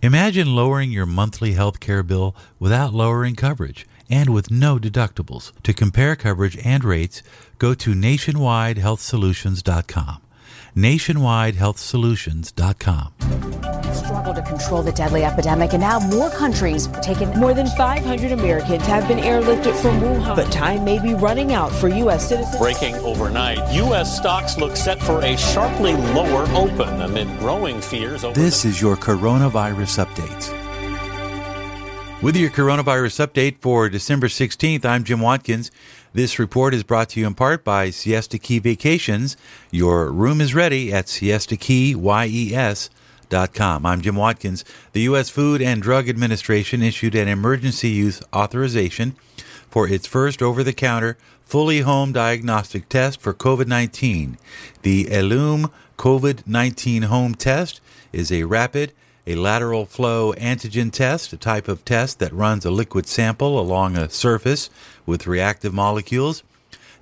Imagine lowering your monthly health care bill without lowering coverage and with no deductibles. To compare coverage and rates, go to nationwidehealthsolutions.com. nationwidehealthsolutions.com. Struggle to control the deadly epidemic, and now more countries are taking. More than 500 Americans have been airlifted from Wuhan, but time may be running out for U.S. citizens. Breaking overnight, U.S. stocks look set for a sharply lower open amid growing fears. Over This is your coronavirus update. With your coronavirus update for December 16th, I'm Jim Watkins. This report is brought to you in part by Siesta Key Vacations. Your room is ready at siestakeyes.com. I'm Jim Watkins. The U.S. Food and Drug Administration issued an emergency use authorization for its first over the counter fully home diagnostic test for COVID 19. The Ellume COVID 19 home test is a rapid, a lateral flow antigen test, a type of test that runs a liquid sample along a surface with reactive molecules.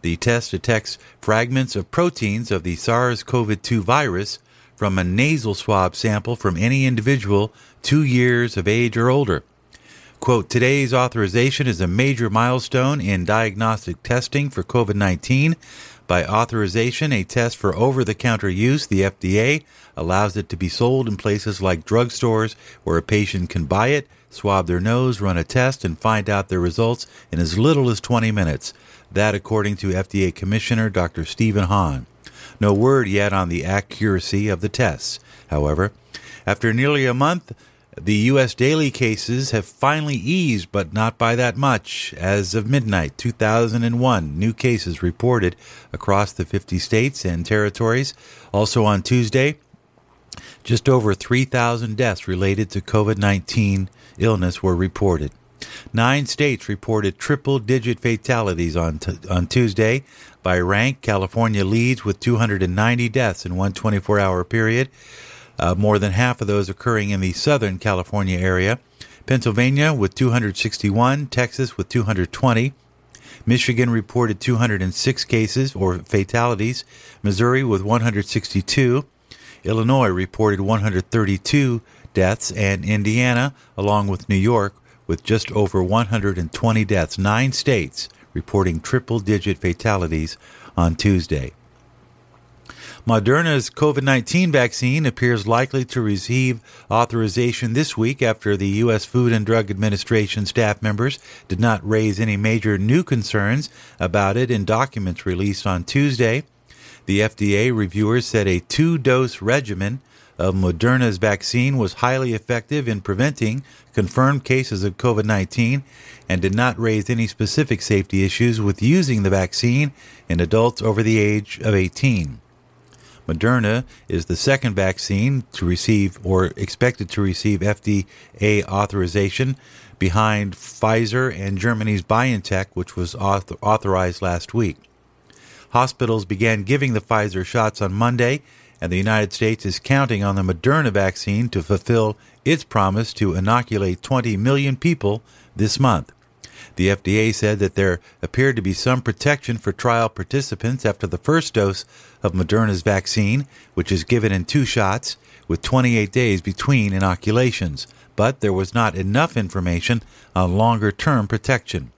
The test detects fragments of proteins of the SARS CoV 2 virus from a nasal swab sample from any individual two years of age or older. Quote, today's authorization is a major milestone in diagnostic testing for COVID 19. By authorization, a test for over the counter use, the FDA allows it to be sold in places like drugstores where a patient can buy it, swab their nose, run a test, and find out their results in as little as 20 minutes. That, according to FDA Commissioner Dr. Stephen Hahn. No word yet on the accuracy of the tests. However, after nearly a month, the U.S. daily cases have finally eased, but not by that much. As of midnight, 2001 new cases reported across the 50 states and territories. Also on Tuesday, just over 3,000 deaths related to COVID 19 illness were reported. Nine states reported triple digit fatalities on, t- on Tuesday. By rank, California leads with 290 deaths in one 24 hour period, uh, more than half of those occurring in the Southern California area. Pennsylvania with 261, Texas with 220. Michigan reported 206 cases or fatalities, Missouri with 162. Illinois reported 132 deaths, and Indiana, along with New York, with just over 120 deaths. Nine states reporting triple digit fatalities on Tuesday. Moderna's COVID 19 vaccine appears likely to receive authorization this week after the U.S. Food and Drug Administration staff members did not raise any major new concerns about it in documents released on Tuesday. The FDA reviewers said a two dose regimen of Moderna's vaccine was highly effective in preventing confirmed cases of COVID 19 and did not raise any specific safety issues with using the vaccine in adults over the age of 18. Moderna is the second vaccine to receive or expected to receive FDA authorization behind Pfizer and Germany's BioNTech, which was author- authorized last week. Hospitals began giving the Pfizer shots on Monday, and the United States is counting on the Moderna vaccine to fulfill its promise to inoculate 20 million people this month. The FDA said that there appeared to be some protection for trial participants after the first dose of Moderna's vaccine, which is given in two shots with 28 days between inoculations, but there was not enough information on longer term protection.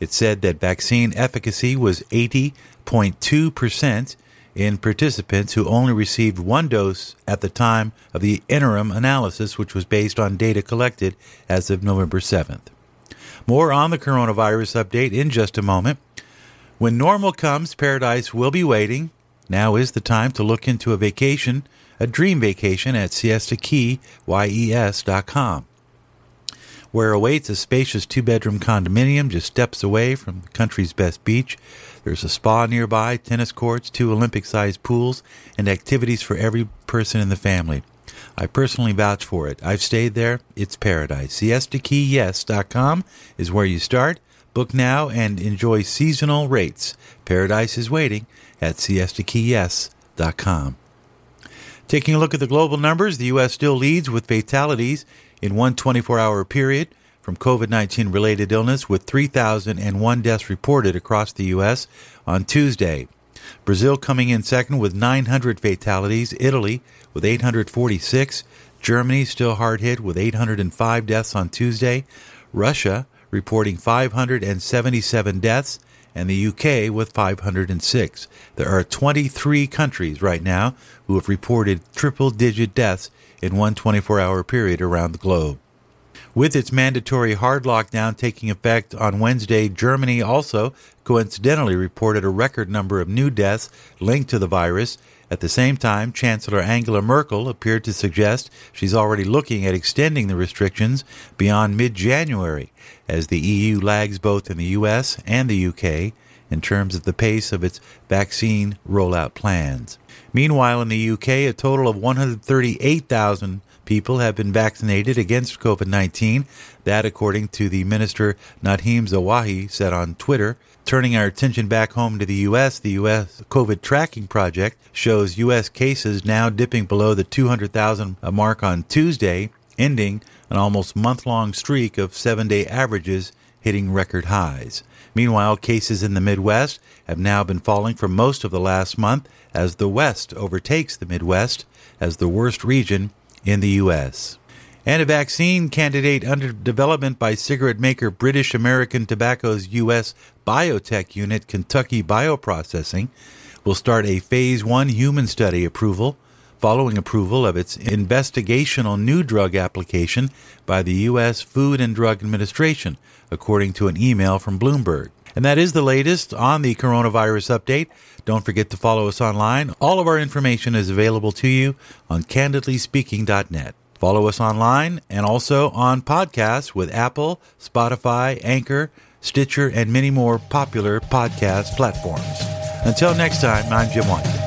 It said that vaccine efficacy was 80.2% in participants who only received one dose at the time of the interim analysis, which was based on data collected as of November 7th. More on the coronavirus update in just a moment. When normal comes, paradise will be waiting. Now is the time to look into a vacation, a dream vacation at siestakeyes.com, where awaits a spacious two bedroom condominium just steps away from the country's best beach. There's a spa nearby, tennis courts, two Olympic sized pools, and activities for every person in the family. I personally vouch for it. I've stayed there. It's paradise. SiestaKeyYes.com is where you start. Book now and enjoy seasonal rates. Paradise is waiting at SiestaKeyYes.com. Taking a look at the global numbers, the U.S. still leads with fatalities in one 24 hour period from COVID 19 related illness, with 3,001 deaths reported across the U.S. on Tuesday. Brazil coming in second with 900 fatalities, Italy with 846, Germany still hard hit with 805 deaths on Tuesday. Russia reporting 577 deaths and the UK with 506. There are 23 countries right now who have reported triple digit deaths in one 24 hour period around the globe. With its mandatory hard lockdown taking effect on Wednesday, Germany also coincidentally reported a record number of new deaths linked to the virus. At the same time, Chancellor Angela Merkel appeared to suggest she's already looking at extending the restrictions beyond mid January, as the EU lags both in the US and the UK in terms of the pace of its vaccine rollout plans. Meanwhile, in the UK, a total of 138,000 people have been vaccinated against COVID 19. That, according to the minister Nadhim Zahawi, said on Twitter. Turning our attention back home to the U.S., the U.S. COVID tracking project shows U.S. cases now dipping below the 200,000 mark on Tuesday, ending an almost month long streak of seven day averages hitting record highs. Meanwhile, cases in the Midwest have now been falling for most of the last month as the West overtakes the Midwest as the worst region in the U.S. And a vaccine candidate under development by cigarette maker British American Tobacco's U.S. biotech unit, Kentucky Bioprocessing, will start a phase one human study approval following approval of its investigational new drug application by the U.S. Food and Drug Administration, according to an email from Bloomberg. And that is the latest on the coronavirus update. Don't forget to follow us online. All of our information is available to you on candidlyspeaking.net. Follow us online and also on podcasts with Apple, Spotify, Anchor, Stitcher, and many more popular podcast platforms. Until next time, I'm Jim Watkins.